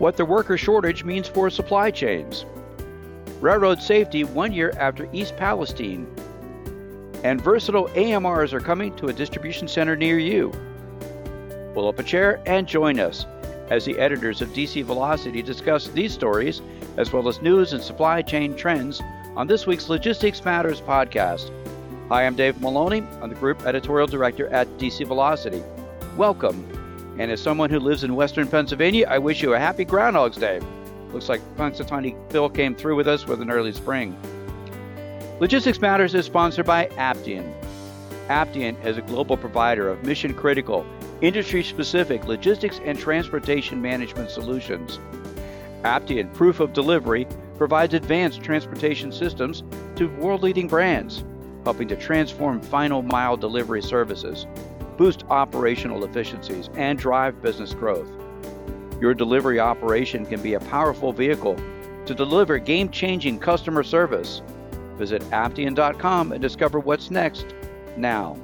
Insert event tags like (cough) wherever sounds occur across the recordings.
what the worker shortage means for supply chains, railroad safety one year after East Palestine, and versatile AMRs are coming to a distribution center near you. Pull up a chair and join us as the editors of DC Velocity discuss these stories, as well as news and supply chain trends, on this week's Logistics Matters podcast. Hi, I'm Dave Maloney. I'm the Group Editorial Director at DC Velocity. Welcome. And as someone who lives in Western Pennsylvania, I wish you a happy Groundhog's Day. Looks like Punxsutawney Phil came through with us with an early spring. Logistics Matters is sponsored by Aptean. Aptean is a global provider of mission critical, industry specific logistics and transportation management solutions. Aptean Proof of Delivery provides advanced transportation systems to world leading brands helping to transform final mile delivery services, boost operational efficiencies, and drive business growth. Your delivery operation can be a powerful vehicle to deliver game changing customer service. Visit Aptean.com and discover what's next now.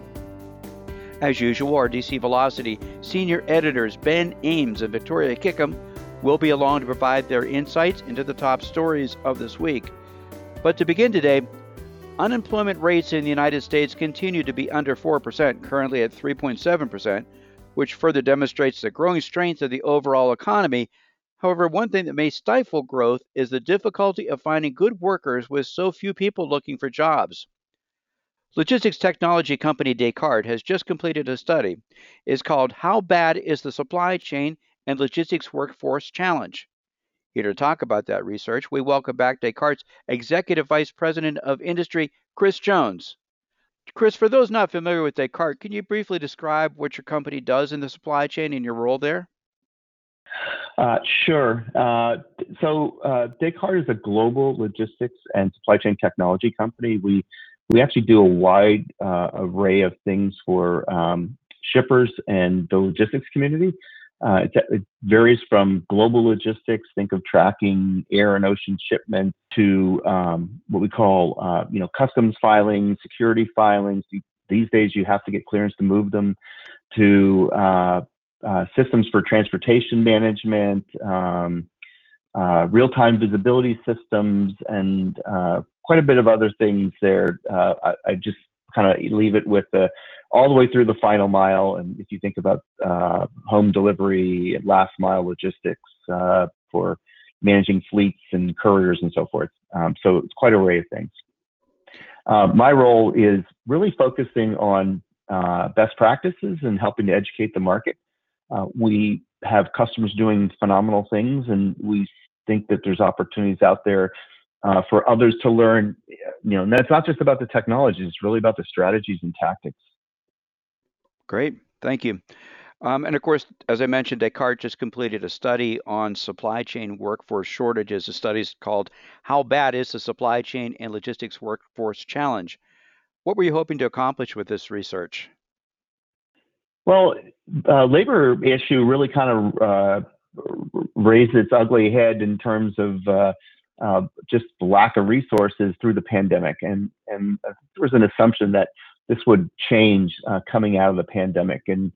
As usual, our DC Velocity senior editors Ben Ames and Victoria Kickham will be along to provide their insights into the top stories of this week. But to begin today, Unemployment rates in the United States continue to be under 4%, currently at 3.7%, which further demonstrates the growing strength of the overall economy. However, one thing that may stifle growth is the difficulty of finding good workers with so few people looking for jobs. Logistics technology company Descartes has just completed a study. It's called How Bad is the Supply Chain and Logistics Workforce Challenge? Here to talk about that research, we welcome back Descartes' Executive Vice President of Industry, Chris Jones. Chris, for those not familiar with Descartes, can you briefly describe what your company does in the supply chain and your role there? Uh, sure. Uh, so uh, Descartes is a global logistics and supply chain technology company. We we actually do a wide uh, array of things for um, shippers and the logistics community. Uh, it, it, varies from global logistics, think of tracking air and ocean shipments, to um, what we call, uh, you know, customs filings, security filings. These days, you have to get clearance to move them. To uh, uh systems for transportation management, um, uh, real-time visibility systems, and uh, quite a bit of other things there. I, I just kind of leave it with the all the way through the final mile. And if you think about uh, home delivery, last mile logistics uh, for managing fleets and couriers and so forth. Um, so it's quite a array of things. Uh, my role is really focusing on uh, best practices and helping to educate the market. Uh, we have customers doing phenomenal things, and we think that there's opportunities out there uh, for others to learn. You know, and that's not just about the technology; it's really about the strategies and tactics. Great, thank you. Um, and of course, as I mentioned, Descartes just completed a study on supply chain workforce shortages. The study is called "How Bad Is the Supply Chain and Logistics Workforce Challenge?" What were you hoping to accomplish with this research? Well, uh, labor issue really kind of uh, raised its ugly head in terms of uh, uh, just lack of resources through the pandemic, and and there was an assumption that this would change uh, coming out of the pandemic, and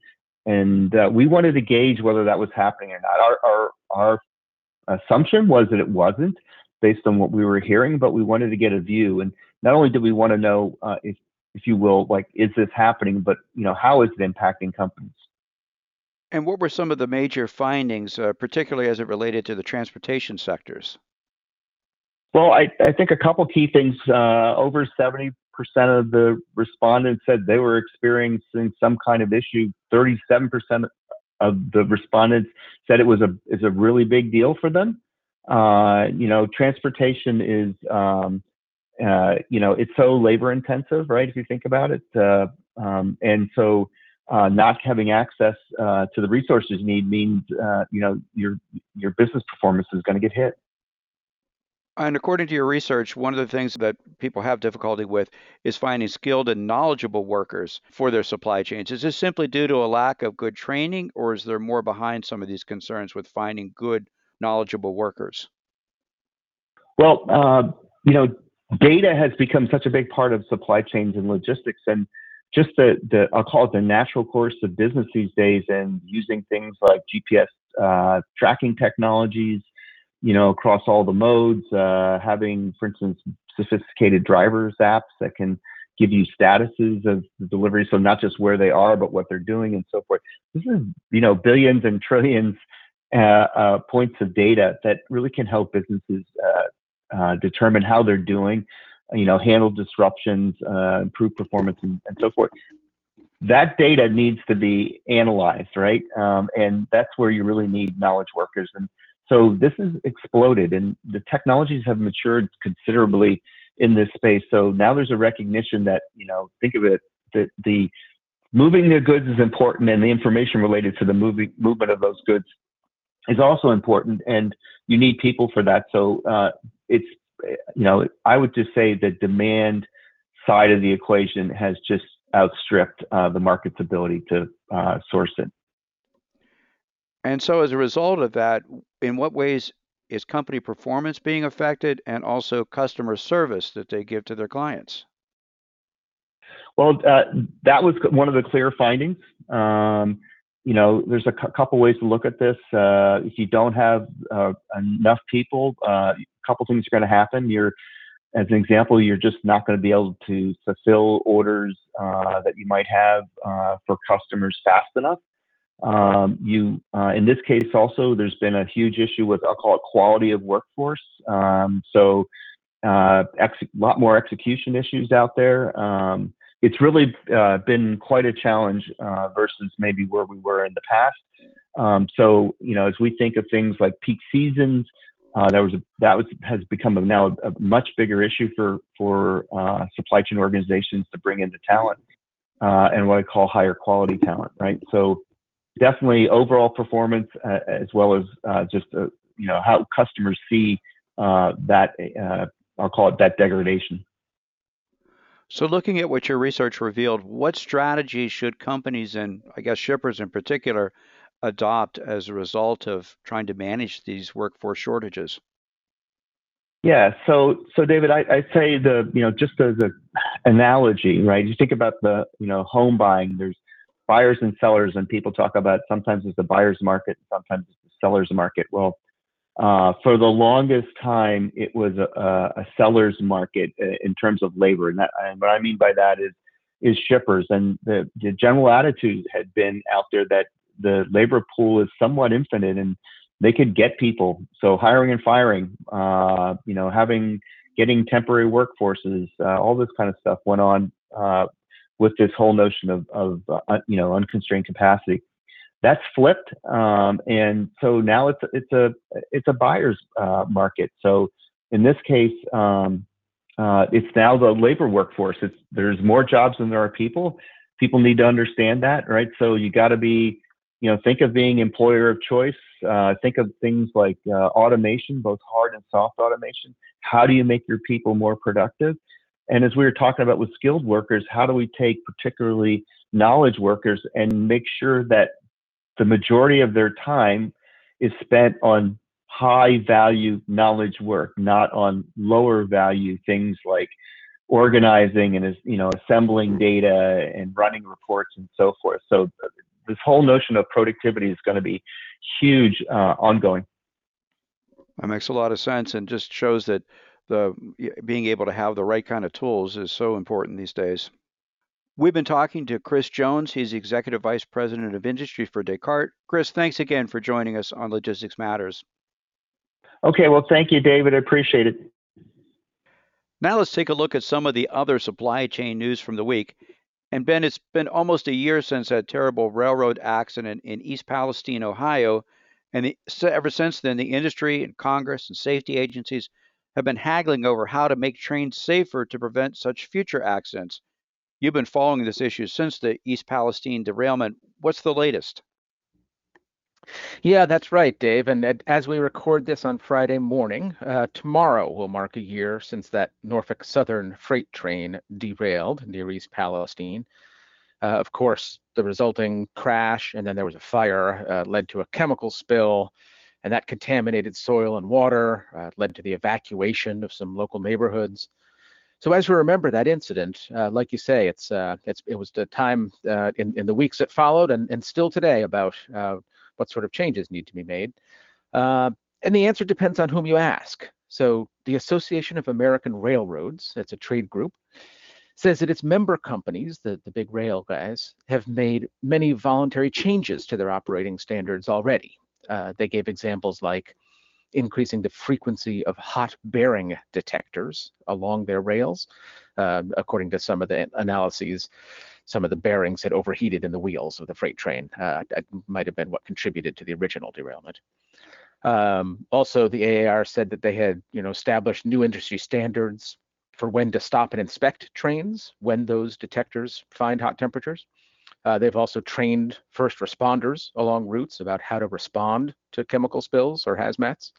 and uh, we wanted to gauge whether that was happening or not. Our our our assumption was that it wasn't, based on what we were hearing, but we wanted to get a view, and not only did we want to know uh, if if you will, like is this happening, but you know how is it impacting companies. And what were some of the major findings, uh, particularly as it related to the transportation sectors? Well, I, I think a couple key things. Uh, over 70% of the respondents said they were experiencing some kind of issue. 37% of the respondents said it was a is a really big deal for them. Uh, you know, transportation is um, uh, you know it's so labor intensive, right? If you think about it, uh, um, and so uh, not having access uh, to the resources you need means uh, you know your your business performance is going to get hit. And according to your research, one of the things that people have difficulty with is finding skilled and knowledgeable workers for their supply chains. Is this simply due to a lack of good training, or is there more behind some of these concerns with finding good, knowledgeable workers? Well, uh, you know, data has become such a big part of supply chains and logistics, and just the, the I'll call it the natural course of business these days, and using things like GPS uh, tracking technologies, you know, across all the modes, uh, having, for instance, sophisticated drivers apps that can give you statuses of the delivery, so not just where they are, but what they're doing and so forth. This is, you know, billions and trillions uh, uh, points of data that really can help businesses uh, uh determine how they're doing, you know, handle disruptions, uh, improve performance, and, and, so forth. That data needs to be analyzed, right? Um, and that's where you really need knowledge workers. And so this has exploded, and the technologies have matured considerably in this space. So now there's a recognition that, you know, think of it, that the moving the goods is important and the information related to the moving, movement of those goods is also important and you need people for that. So uh, it's, you know, I would just say the demand side of the equation has just outstripped uh, the market's ability to uh, source it. And so, as a result of that, in what ways is company performance being affected and also customer service that they give to their clients? Well, uh, that was one of the clear findings. Um, you know, there's a couple ways to look at this. Uh, if you don't have uh, enough people, uh, a couple things are going to happen. You're, as an example, you're just not going to be able to fulfill orders uh, that you might have uh, for customers fast enough. Um, you, uh, in this case, also there's been a huge issue with I'll call it quality of workforce. Um, so, a lot more execution issues out there. Um, it's really uh, been quite a challenge uh, versus maybe where we were in the past. Um, so you know, as we think of things like peak seasons, uh, that was a, that was has become a, now a, a, much bigger issue for for uh, supply chain organizations to bring in the talent uh, and what I call higher quality talent, right? So definitely overall performance uh, as well as uh, just uh, you know how customers see uh, that I'll call it that degradation. So, looking at what your research revealed, what strategies should companies and I guess shippers in particular adopt as a result of trying to manage these workforce shortages? Yeah, so so David, I, I'd say the you know just as an analogy, right? You think about the you know home buying. There's buyers and sellers, and people talk about sometimes it's the buyer's market, sometimes it's the seller's market. Well, uh, for the longest time, it was a, a, seller's market uh, in terms of labor, and, that, and what I mean by that is is shippers. And the, the general attitude had been out there that the labor pool is somewhat infinite, and they could get people. So hiring and firing, uh, you know, having getting temporary workforces, uh, all this kind of stuff went on uh, with this whole notion of, of uh, you know unconstrained capacity that's flipped, um, and so now it's it's a it's a buyer's uh, market. So in this case, um, uh, it's now the labor workforce. It's there's more jobs than there are people. People need to understand that, right? So you got to be, you know, think of being employer of choice. Uh, think of things like uh, automation, both hard and soft automation. How do you make your people more productive? And as we were talking about with skilled workers, how do we take particularly knowledge workers and make sure that the majority of their time is spent on high value knowledge work, not on lower value things like organizing and you know assembling data and running reports and so forth. So this whole notion of productivity is going to be huge uh, ongoing. That makes a lot of sense and just shows that the being able to have the right kind of tools is so important these days. We've been talking to Chris Jones. He's the Executive Vice President of Industry for Descartes. Chris, thanks again for joining us on Logistics Matters. Okay, well, thank you, David. I appreciate it. Now let's take a look at some of the other supply chain news from the week. And Ben, it's been almost a year since that terrible railroad accident in East Palestine, Ohio. And the, ever since then, the industry and Congress and safety agencies have been haggling over how to make trains safer to prevent such future accidents. You've been following this issue since the East Palestine derailment. What's the latest? Yeah, that's right, Dave. And as we record this on Friday morning, uh, tomorrow will mark a year since that Norfolk Southern freight train derailed near East Palestine. Uh, of course, the resulting crash and then there was a fire uh, led to a chemical spill, and that contaminated soil and water, uh, led to the evacuation of some local neighborhoods. So as we remember that incident, uh, like you say, it's, uh, it's it was the time uh, in in the weeks that followed, and and still today about uh, what sort of changes need to be made. Uh, and the answer depends on whom you ask. So the Association of American Railroads, that's a trade group, says that its member companies, the, the big rail guys, have made many voluntary changes to their operating standards already. Uh, they gave examples like increasing the frequency of hot bearing detectors along their rails. Uh, according to some of the analyses, some of the bearings had overheated in the wheels of the freight train. Uh, that might have been what contributed to the original derailment. Um, also, the AAR said that they had, you know, established new industry standards for when to stop and inspect trains when those detectors find hot temperatures. Uh, they've also trained first responders along routes about how to respond to chemical spills or hazmats.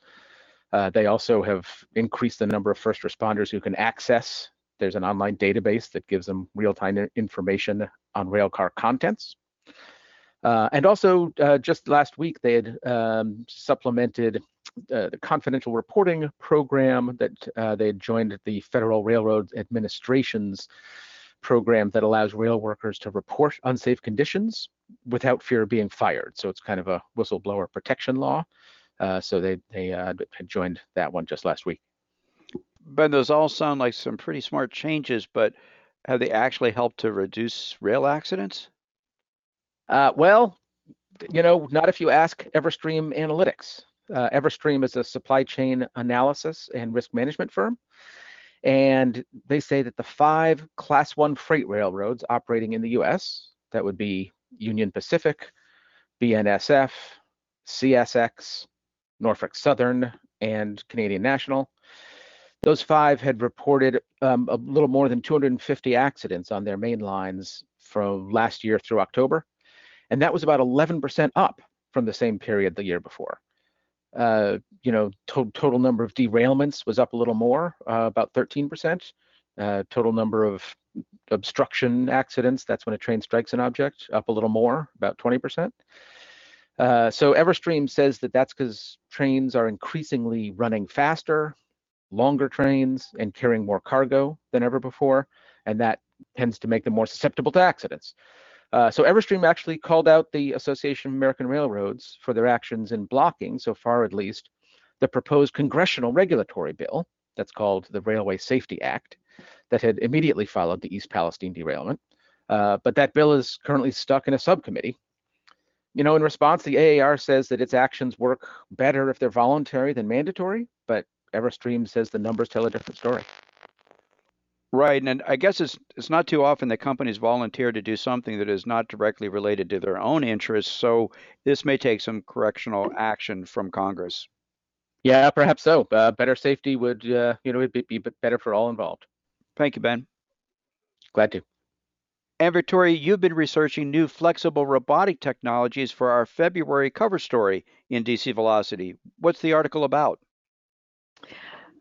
Uh, they also have increased the number of first responders who can access. There's an online database that gives them real-time information on railcar contents. Uh, and also, uh, just last week, they had um, supplemented uh, the confidential reporting program that uh, they had joined the Federal Railroad Administration's program that allows rail workers to report unsafe conditions without fear of being fired. So it's kind of a whistleblower protection law. Uh, so they they uh, joined that one just last week. Ben, those all sound like some pretty smart changes, but have they actually helped to reduce rail accidents? Uh, well, you know, not if you ask Everstream Analytics. Uh, Everstream is a supply chain analysis and risk management firm. And they say that the five class one freight railroads operating in the US, that would be Union Pacific, BNSF, CSX, Norfolk Southern, and Canadian National. Those five had reported um, a little more than 250 accidents on their main lines from last year through October. And that was about 11% up from the same period the year before. Uh, you know, to total number of derailments was up a little more, uh, about 13%. Uh, total number of obstruction accidents, that's when a train strikes an object, up a little more, about 20%. Uh, so Everstream says that that's because trains are increasingly running faster, longer trains, and carrying more cargo than ever before, and that tends to make them more susceptible to accidents. Uh, so Everstream actually called out the Association of American Railroads for their actions in blocking, so far at least, the proposed congressional regulatory bill that's called the Railway Safety Act that had immediately followed the East Palestine derailment. Uh, but that bill is currently stuck in a subcommittee. You know, in response, the AAR says that its actions work better if they're voluntary than mandatory, but Everstream says the numbers tell a different story. Right, and I guess it's it's not too often that companies volunteer to do something that is not directly related to their own interests. So this may take some correctional action from Congress. Yeah, perhaps so. Uh, better safety would, uh, you know, be, be better for all involved. Thank you, Ben. Glad to. And Victoria, you've been researching new flexible robotic technologies for our February cover story in DC Velocity. What's the article about?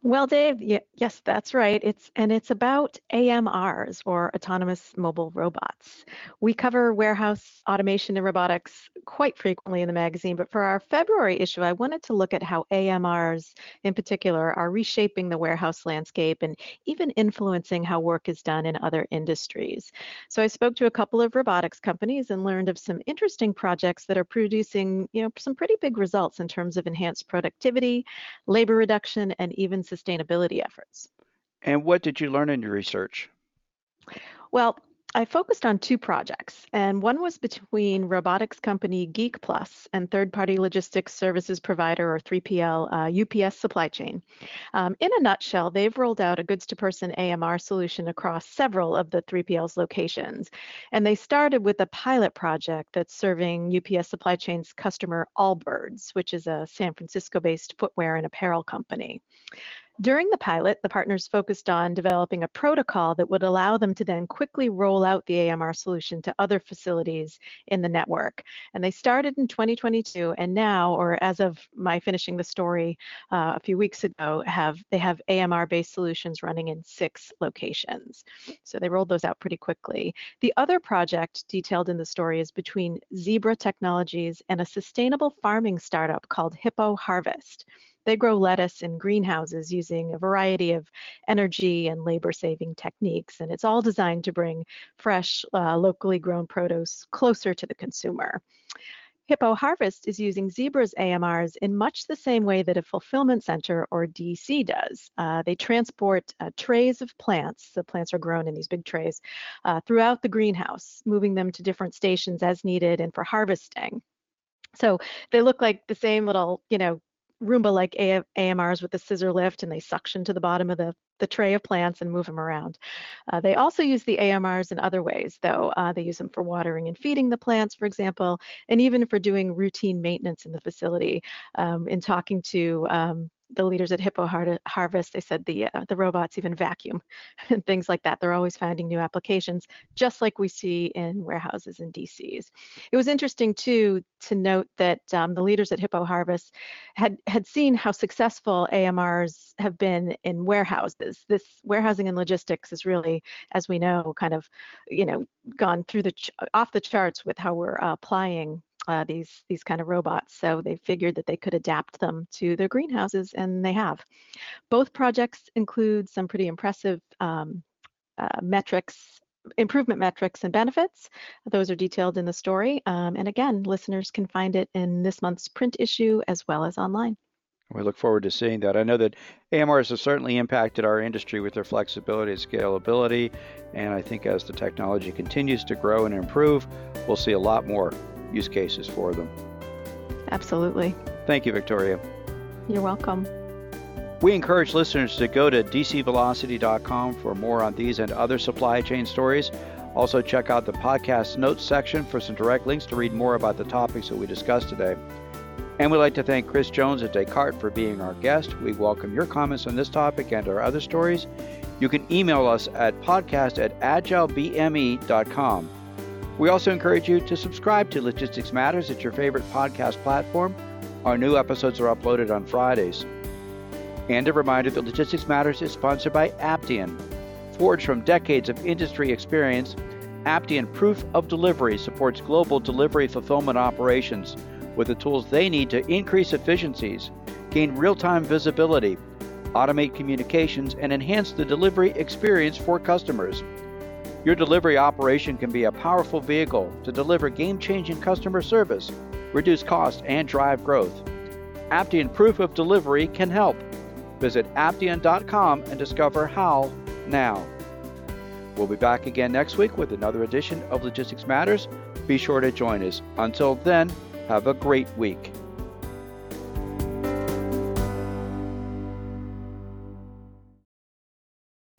Well, Dave, yes, that's right. It's and it's about AMRs or autonomous mobile robots. We cover warehouse automation and robotics quite frequently in the magazine, but for our February issue, I wanted to look at how AMRs in particular are reshaping the warehouse landscape and even influencing how work is done in other industries. So I spoke to a couple of robotics companies and learned of some interesting projects that are producing, you know, some pretty big results in terms of enhanced productivity, labor reduction, and even sustainability efforts. And what did you learn in your research? Well, I focused on two projects, and one was between robotics company Geek Plus and third-party logistics services provider or 3PL uh, UPS Supply Chain. Um, in a nutshell, they've rolled out a goods-to-person AMR solution across several of the 3PL's locations, and they started with a pilot project that's serving UPS Supply Chain's customer Allbirds, which is a San Francisco-based footwear and apparel company. During the pilot, the partners focused on developing a protocol that would allow them to then quickly roll out the AMR solution to other facilities in the network. And they started in 2022, and now, or as of my finishing the story uh, a few weeks ago, have they have AMR-based solutions running in six locations. So they rolled those out pretty quickly. The other project detailed in the story is between Zebra Technologies and a sustainable farming startup called Hippo Harvest. They grow lettuce in greenhouses using a variety of energy and labor saving techniques, and it's all designed to bring fresh, uh, locally grown produce closer to the consumer. Hippo Harvest is using Zebra's AMRs in much the same way that a fulfillment center or DC does. Uh, they transport uh, trays of plants, the plants are grown in these big trays, uh, throughout the greenhouse, moving them to different stations as needed and for harvesting. So they look like the same little, you know, Roomba like AMRs with the scissor lift and they suction to the bottom of the, the tray of plants and move them around. Uh, they also use the AMRs in other ways, though. Uh, they use them for watering and feeding the plants, for example, and even for doing routine maintenance in the facility. Um, in talking to um, the leaders at Hippo Harvest, they said the uh, the robots even vacuum (laughs) and things like that. They're always finding new applications, just like we see in warehouses and DCs. It was interesting too to note that um, the leaders at Hippo Harvest had had seen how successful AMRs have been in warehouses. This warehousing and logistics is really, as we know, kind of you know gone through the off the charts with how we're uh, applying uh, these these kind of robots. So they figured that they could adapt them to their greenhouses, and they have. Both projects include some pretty impressive um, uh, metrics, improvement metrics and benefits. Those are detailed in the story. Um, and again, listeners can find it in this month's print issue as well as online. We look forward to seeing that. I know that AMRs have certainly impacted our industry with their flexibility and scalability. And I think as the technology continues to grow and improve, we'll see a lot more use cases for them. Absolutely. Thank you, Victoria. You're welcome. We encourage listeners to go to dcvelocity.com for more on these and other supply chain stories. Also, check out the podcast notes section for some direct links to read more about the topics that we discussed today. And we'd like to thank Chris Jones at Descartes for being our guest. We welcome your comments on this topic and our other stories. You can email us at podcast at agilebme.com. We also encourage you to subscribe to Logistics Matters at your favorite podcast platform. Our new episodes are uploaded on Fridays. And a reminder that Logistics Matters is sponsored by Aptean. Forged from decades of industry experience, Aptean Proof of Delivery supports global delivery fulfillment operations with the tools they need to increase efficiencies, gain real time visibility, automate communications, and enhance the delivery experience for customers. Your delivery operation can be a powerful vehicle to deliver game changing customer service, reduce cost, and drive growth. Aptean Proof of Delivery can help. Visit aptean.com and discover how now. We'll be back again next week with another edition of Logistics Matters. Be sure to join us. Until then, have a great week.